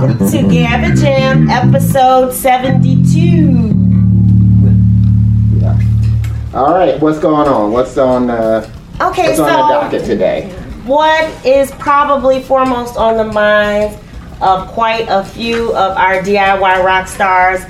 welcome. to Gabba Jam episode 72. Yeah. All right, what's going on? What's on? Uh, Okay, what's so on the docket today? what is probably foremost on the minds of quite a few of our DIY rock stars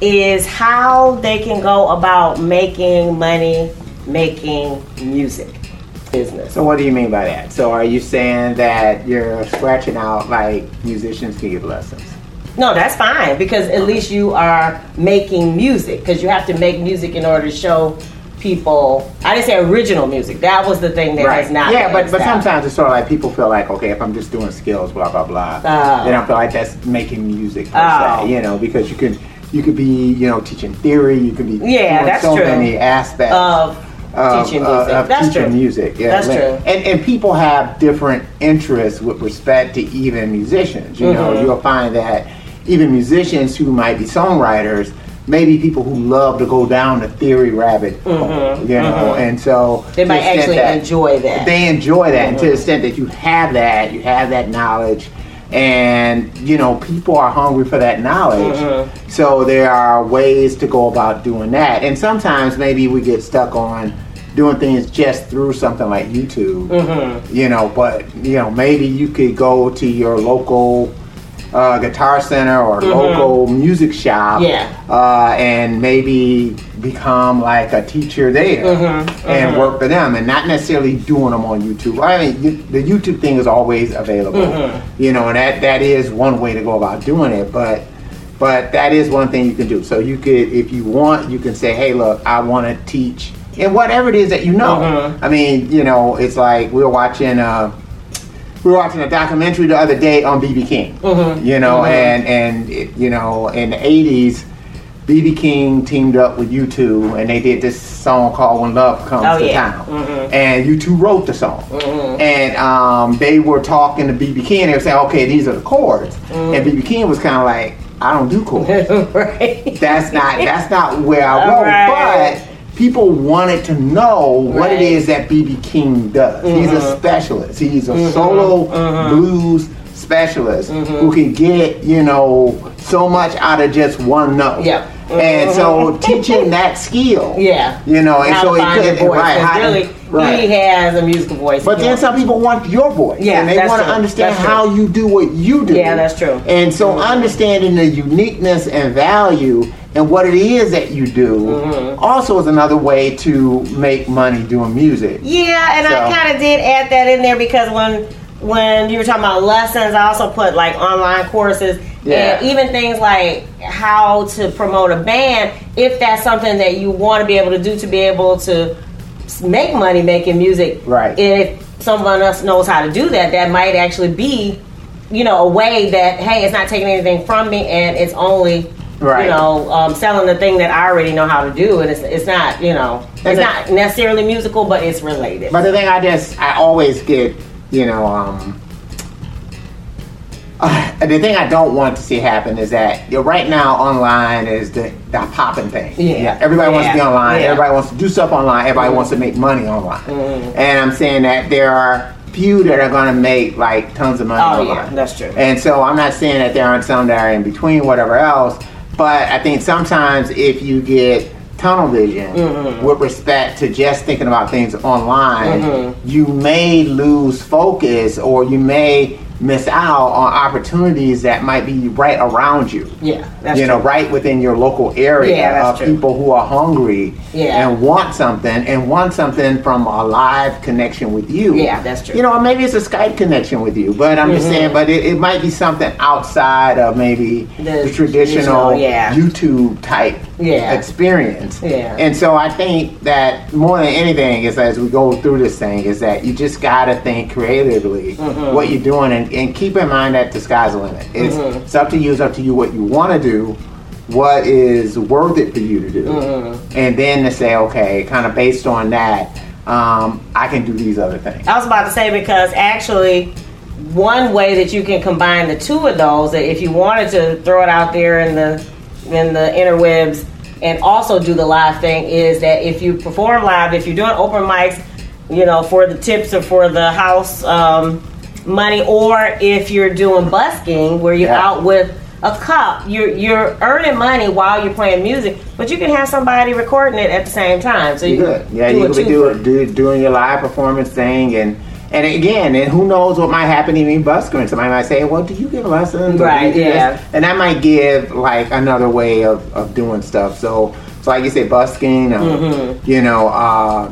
is how they can go about making money making music business. So, what do you mean by that? So, are you saying that you're scratching out like musicians can give lessons? No, that's fine because at least you are making music because you have to make music in order to show people. I didn't say original music. That was the thing that has not. Yeah, but but sometimes it's sort of like people feel like, okay, if I'm just doing skills, blah blah blah, Oh. they don't feel like that's making music per Oh. se. You know, because you can you could be you know teaching theory, you could be Yeah, that's so true. many aspects of of, teaching uh, music. of that's teaching true. music. Yeah, That's like- true. And and people have different interests with respect to even musicians. You know, Mhm. you'll find that even musicians who might be songwriters. Maybe people who love to go down the theory rabbit hole, Mhm, you know, mhm. and so They might actually that- enjoy that. they enjoy that and to the Mhm. extent that you have that you have that knowledge and you know people are hungry for that knowledge Mhm. so there are ways to go about doing that and sometimes maybe we get stuck on doing things just through something like youtube Mhm. you know but you know maybe you could go to your local uh, guitar center or local music shop Mm-hmm. Yeah. uh, and maybe become like a teacher there Mhm, and mhm. work for them and not necessarily doing them on YouTube. I mean, you, the YouTube thing is always available, Mhm. you know, and that, that is one way to go about doing it, but but that is one thing you can do. So you could, if you want, you can say, hey, look, I want to teach and whatever it is that you know. I mean, you know, it's like we were watching. Uh, we were watching a documentary the other day on BB King. You know, and and it, you know, in the '80s, BB King teamed up with U2, and they did this song called "When Love Comes Oh, to yeah. Town." Mhm. And U2 wrote the song, Mm-hmm. and um, they were talking to BB King. and They were saying, "Okay, these are the chords," Mm-hmm. and BB King was kind of like, "I don't do chords." right. that's not that's not where I roll. right. But people wanted to know what Right. it is that BB King does. He's a Mhm. specialist. He's a Mhm. solo Mhm. blues specialist who can get you know so much out of just one note. Yep. And so teaching that skill. Yeah. You know, and How so it could right, how really, right. he has a musical voice. But then some people want your voice. Yeah, and they want to understand That's true. how you do what you do. Yeah, that's true. And so understanding the uniqueness and value and what it is that you do Mhm. also is another way to make money doing music. Yeah, and I kind of did add that in there because when when you were talking about lessons, I also put like online courses Yeah. and even things like how to promote a band. If that's something that you want to be able to do to be able to make money making music, Right. If someone else knows how to do that, that might actually be, you know, a way that hey, it's not taking anything from me, and it's only. Right. You know, um, selling the thing that I already know how to do, and it's, it's not, you know, it's not necessarily musical, but it's related. But the thing I just I always get, you know, um uh, the thing I don't want to see happen is that you know, right now online is the, the popping thing. Yeah. Everybody wants to be online. Yeah. Everybody wants to do stuff online. Everybody Mhm. wants to make money online. Mhm. And I'm saying that there are few that are going to make like tons of money Oh, online. yeah, that's true. And so I'm not saying that there aren't some that are in between, whatever else. But I think sometimes if you get tunnel vision Mhm. with respect to just thinking about things online, Mhm. you may lose focus or you may miss out on opportunities that might be right around you. Yeah, that's you true. know, right within your local area Yeah, of true. people who are hungry Yeah. and want something and want something from a live connection with you. Yeah, that's true. You know, maybe it's a Skype connection with you, but I'm just Mhm. saying, but it, it might be something outside of maybe The the, traditional, yeah. YouTube type Yeah. experience. Yeah. And so I think that more than anything is as we go through this thing is that you just gotta think creatively Mhm. what you're doing and, and keep in mind that the sky's the limit. It's, Mhm. it's up to you, it's up to you what you wanna do, what is worth it for you to do. Mhm. And then to say, okay, kind of based on that, um, I can do these other things. I was about to say because actually, one way that you can combine the two of those, that if you wanted to throw it out there in the in the interwebs and also do the live thing, is that if you perform live, if you're doing open mics, you know, for the tips or for the house um, money, or if you're doing busking where you're Yeah. out with a cup, you're you're earning money while you're playing music, but you can have somebody recording it at the same time. So you could, can yeah, do you could doing do, doing your live performance thing, and and again, and who knows what might happen to me? Somebody might say, "Well, do you give lessons?" Right, do this?" yeah. and that might give like another way of, of doing stuff. So, so like you say, busking, Mm-hmm. you know, uh,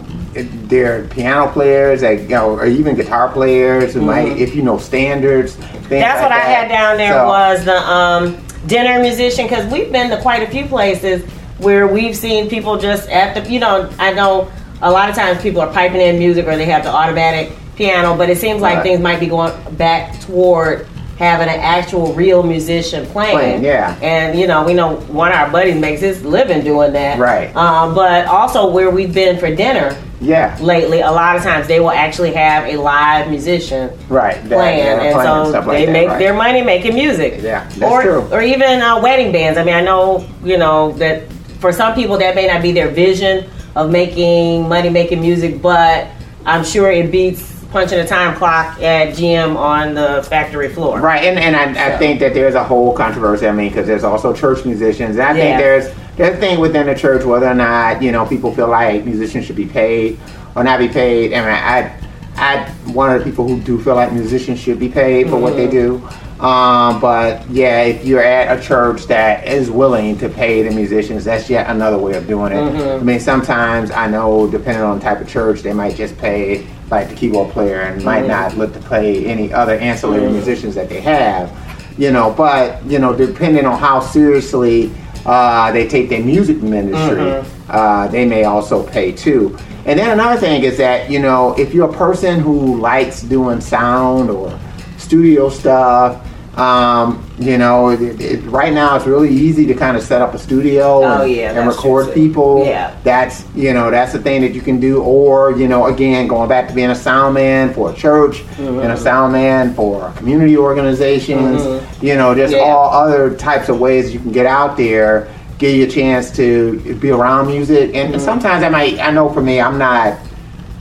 there are piano players that you know, or even guitar players who might, if you know standards. Mm-hmm. That's like what I that. had down there So- was the um, dinner musician because we've been to quite a few places where we've seen people just at the you know I know a lot of times people are piping in music or they have the automatic piano, but it seems like Right. things might be going back toward having an actual real musician playing. Playing, yeah. And you know we know one of our buddies makes his living doing that. Right. Um, but also where we've been for dinner Yeah, lately, a lot of times they will actually have a live musician right. that- playing, yeah, and playing so stuff like they that, make right. their money making music. Yeah, that's or true. or even uh, wedding bands. I mean, I know you know that for some people that may not be their vision of making money making music, but I'm sure it beats punching a time clock at GM on the factory floor. Right, and, and I, I think that there's a whole controversy. I mean, because there's also church musicians, and I Yeah. think there's a thing within the church whether or not you know people feel like musicians should be paid or not be paid. And I, I, I'm one of the people who do feel like musicians should be paid for what they mm-hmm. do. Um, but yeah, if you're at a church that is willing to pay the musicians, that's yet another way of doing it. Mm-hmm. I mean, sometimes I know, depending on the type of church, they might just pay like the keyboard player and might mm-hmm. not look to pay any other ancillary musicians that they have. You know, but you know, depending on how seriously uh, they take their music ministry, uh, they may also pay too. And then another thing is that you know, if you're a person who likes doing sound or studio stuff. Um, you know, it, it, right now it's really easy to kind of set up a studio Oh, and, yeah, and record people. Yeah. That's you know that's the thing that you can do. Or you know, again, going back to being a sound man for a church Mm-hmm. and a sound man for community organizations. You know, just Yeah. all other types of ways you can get out there, give you a chance to be around music. And Mm-hmm. sometimes I might, I know for me, I'm not.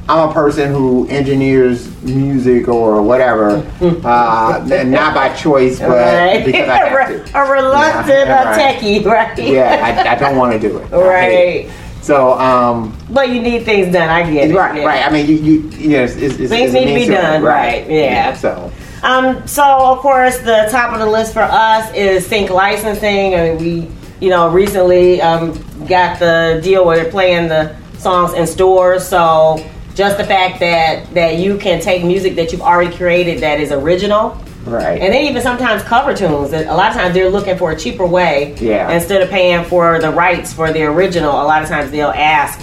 I'm a person who engineers music or whatever, uh, not by choice, but Right. because I have to. a reluctant Yeah, right. techie, right? Yeah, I, I don't want to do it. Right. So, um, But you need things done. I get it. right, yeah. right. I mean, you, you, know, it's, it's, Things it's need to be done, right, yeah. So, Um, so of course, the top of the list for us is sync licensing. I mean, we, you know, recently um, got the deal where they're playing the songs in stores. So just the fact that that you can take music that you've already created that is original, right. and then even sometimes cover tunes. A lot of times they're looking for a cheaper way. Yeah. Instead of paying for the rights for the original, a lot of times they'll ask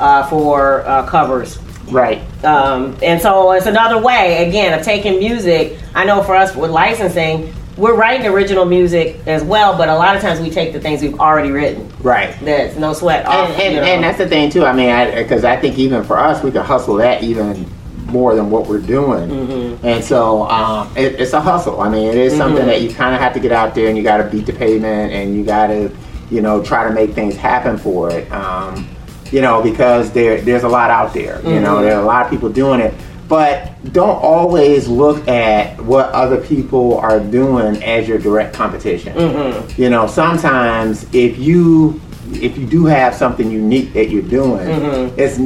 uh, for uh, covers. right. Um, and so it's another way, again, of taking music. I know for us with licensing, we're writing original music as well, but a lot of times we take the things we've already written. Right. That's no sweat off. And, and, you know. and that's the thing too. I mean, because I, think even for us, we could hustle that even more than what we're doing. Mm-hmm. And so um, it, it's a hustle. I mean, it is something that you kind of have to get out there and you got to beat the pavement and you got to, you know, try to make things happen for it. Um, you know, because there there's a lot out there. You know, Mm-hmm. there are a lot of people doing it. But don't always look at what other people are doing as your direct competition. Mm-hmm. You know, sometimes if you if you do have something unique that you're doing, Mm-hmm. it's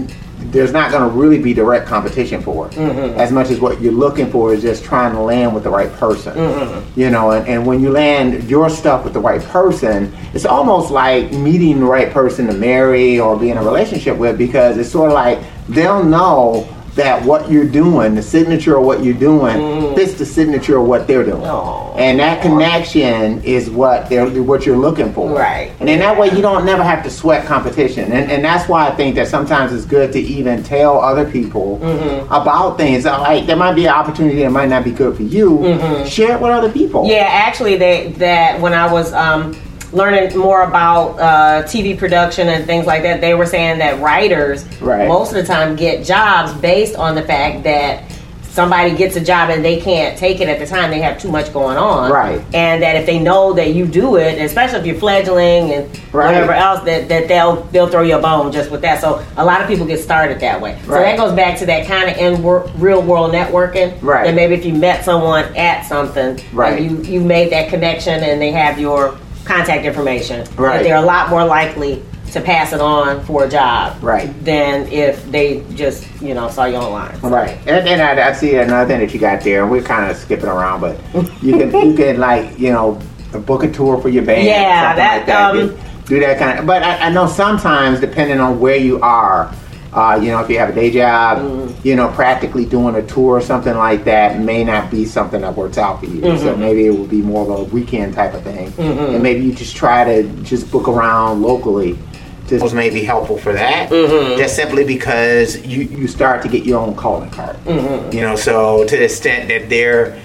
there's not going to really be direct competition for it. Mm-hmm. As much as what you're looking for is just trying to land with the right person. Mm-hmm. You know, and, and when you land your stuff with the right person, it's almost like meeting the right person to marry or be in a relationship with because it's sort of like they'll know that what you're doing, the signature of what you're doing, mm. fits the signature of what they're doing, and that connection is what they're what you're looking for. Right. And in that way, you don't never have to sweat competition, and and that's why I think that sometimes it's good to even tell other people mm-hmm. about things. Uh, like there might be an opportunity that might not be good for you. Mm-hmm. Share it with other people. Yeah, actually, they that when I was um, learning more about uh, TV production and things like that, they were saying that writers Right. most of the time get jobs based on the fact that somebody gets a job and they can't take it at the time they have too much going on Right. and that if they know that you do it especially if you're fledgling and Right. whatever else that, that they'll they'll throw you a bone just with that so a lot of people get started that way so that goes back to that kind of in wor- real world networking Right. and maybe if you met someone at something Right. and you you made that connection and they have your contact information Right. they're a lot more likely to pass it on for a job Right. than if they just you know saw you online Right, and then I, I see another thing that you got there, we're kind of skipping around, but you can you can like you know book a tour for your band, Yeah, that, like that. um, do, do that kind of. But I, I know sometimes, depending on where you are, uh, you know, if you have a day job, Mm-hmm. you know, practically doing a tour or something like that may not be something that works out for you. So Mm-hmm. maybe it would be more of a weekend type of thing, and maybe you just try to just book around locally. This may be helpful for that, Mm-hmm. just simply because you, you start to get your own calling card. Mm-hmm. You know, so to the extent that they're,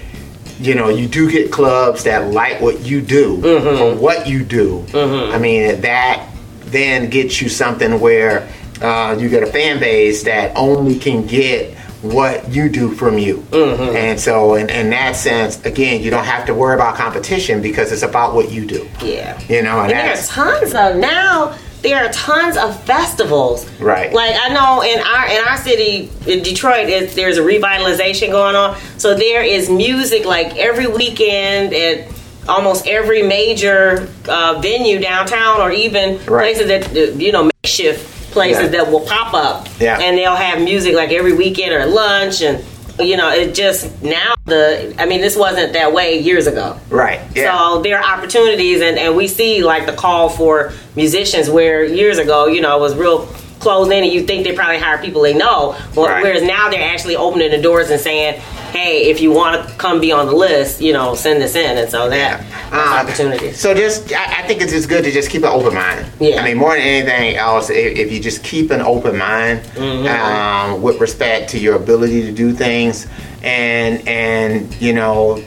you know, you do get clubs that like what you do Mm-hmm. for what you do. I mean, that then gets you something where uh, you get a fan base that only can get what you do from you. Mm-hmm. And so, in, in that sense, again, you don't have to worry about competition because it's about what you do. yeah You know, and, And there are tons of now. There are tons of festivals. Right. Like I know in our in our city in Detroit, it, there's a revitalization going on. So there is music like every weekend at almost every major uh, venue downtown, or even Right. places that you know makeshift places Yeah. that will pop up. Yeah. And they'll have music like every weekend or lunch and. You know, it just now the. I mean, this wasn't that way years ago. right. Yeah. So there are opportunities, and, and we see like the call for musicians where years ago, you know, it was real closed in, and you think they probably hire people they know. Well, Right. Whereas now they're actually opening the doors and saying, hey, if you want to come be on the list, you know, send this in. And so that that's Uh, opportunities. So just, I, I think it's just good to just keep an open mind. Yeah. I mean, more than anything else, if, if you just keep an open mind Mm-hmm. um, with respect to your ability to do things, and and you know,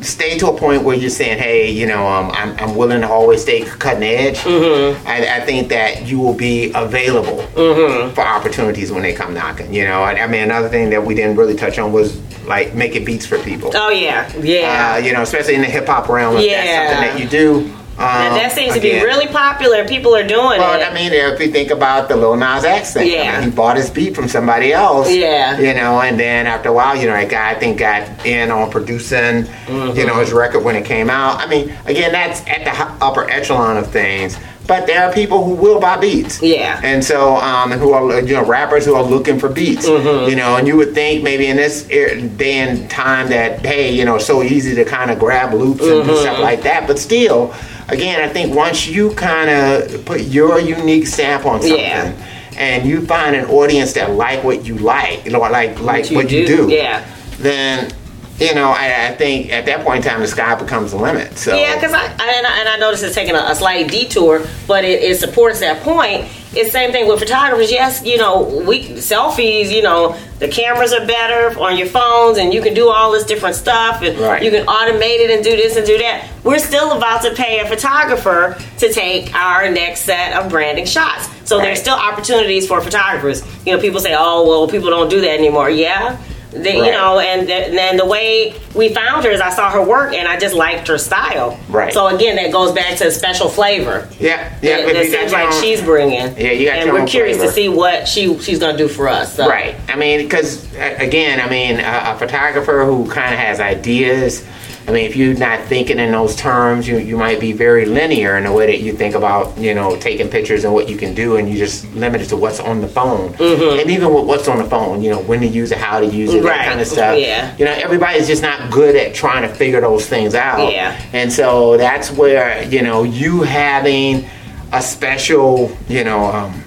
stay to a point where you're saying, hey, you know, um, I'm, I'm willing to always stay cutting edge. Mm-hmm. I, I think that you will be available Mm-hmm. for opportunities when they come knocking. You know, I, I mean, another thing that we didn't really touch on was like making beats for people. Oh yeah, yeah. Uh, you know, especially in the hip hop realm, Yeah. that's something that you do. Um, that seems to be really popular. People are doing Well, it. I mean, if you think about the Lil Nas X thing, I Yeah. mean, he bought his beat from somebody else. Yeah. You know, and then after a while, you know, that guy I think got in on producing, you know, his record when it came out. I mean, again, that's at the upper echelon of things. But there are people who will buy beats. Yeah. And so, um, who are, you know, rappers who are looking for beats. Mm-hmm. You know, and you would think maybe in this er- day and time that, hey, you know, it's so easy to kind of grab loops and do Mm-hmm. stuff like that. But still, again, I think once you kind of put your unique stamp on something, Yeah. and you find an audience that like what you like, you know, like like you what you do, do, yeah. then you know, I, I think at that point in time, the sky becomes the limit. So Yeah, because I, I and, I and I noticed it's taking a, a slight detour, but it, it supports that point. It's same thing with photographers. Yes, you know, we selfies. You know, the cameras are better on your phones, and you can do all this different stuff, and Right. you can automate it and do this and do that. We're still about to pay a photographer to take our next set of branding shots. So Right. there's still opportunities for photographers. You know, people say, "Oh, well, people don't do that anymore." Yeah. They, You know, and then then the way we found her is I saw her work and I just liked her style. Right. So again, that goes back to special flavor. yeah, yeah. that, that seems like own- she's bringing. Yeah, you got And your we're curious flavor. to see what she she's gonna do for us. So. Right. I mean, because again, I mean, a, a photographer who kind of has ideas. I mean, if you're not thinking in those terms, you you might be very linear in the way that you think about, you know, taking pictures and what you can do, and you just limit it to what's on the phone. And even with what's on the phone, you know, when to use it, how to use it, Mm-hmm. Right. that kind of stuff. Yeah. You know, everybody's just not good at trying to figure those things out. Yeah. And so that's where you know you having a special, you know. Um,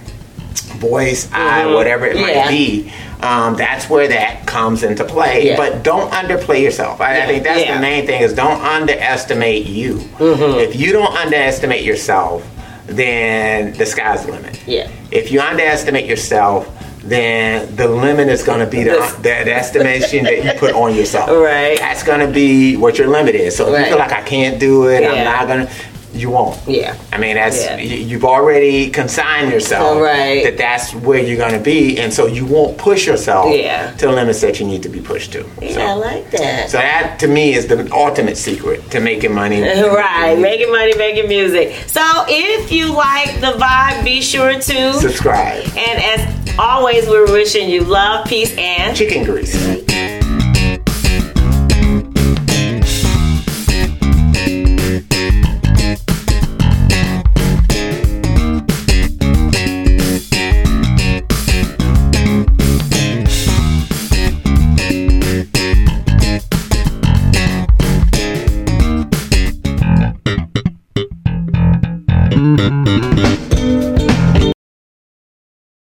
voice, eye, Mhm. whatever it Yeah. might be. Um, that's where that comes into play. Yeah. But don't underplay yourself. I, I think that's Yeah. the main thing is don't underestimate you. Mm-hmm. If you don't underestimate yourself, then the sky's the limit. Yeah. If you underestimate yourself, then the limit is going to be the, the estimation that you put on yourself. Right. That's going to be what your limit is. So if you feel like I can't do it, I'm not going to. You won't. Yeah. I mean, that's Yeah. you, you've already consigned yourself Right. that that's where you're going to be, and so you won't push yourself Yeah. to limits that you need to be pushed to. Yeah, So- I like that. So that to me is the ultimate secret to making money. Right, making money, making music. So if you like the vibe, be sure to. Subscribe. And as always, we're wishing you love, peace, and Chicken grease. Thank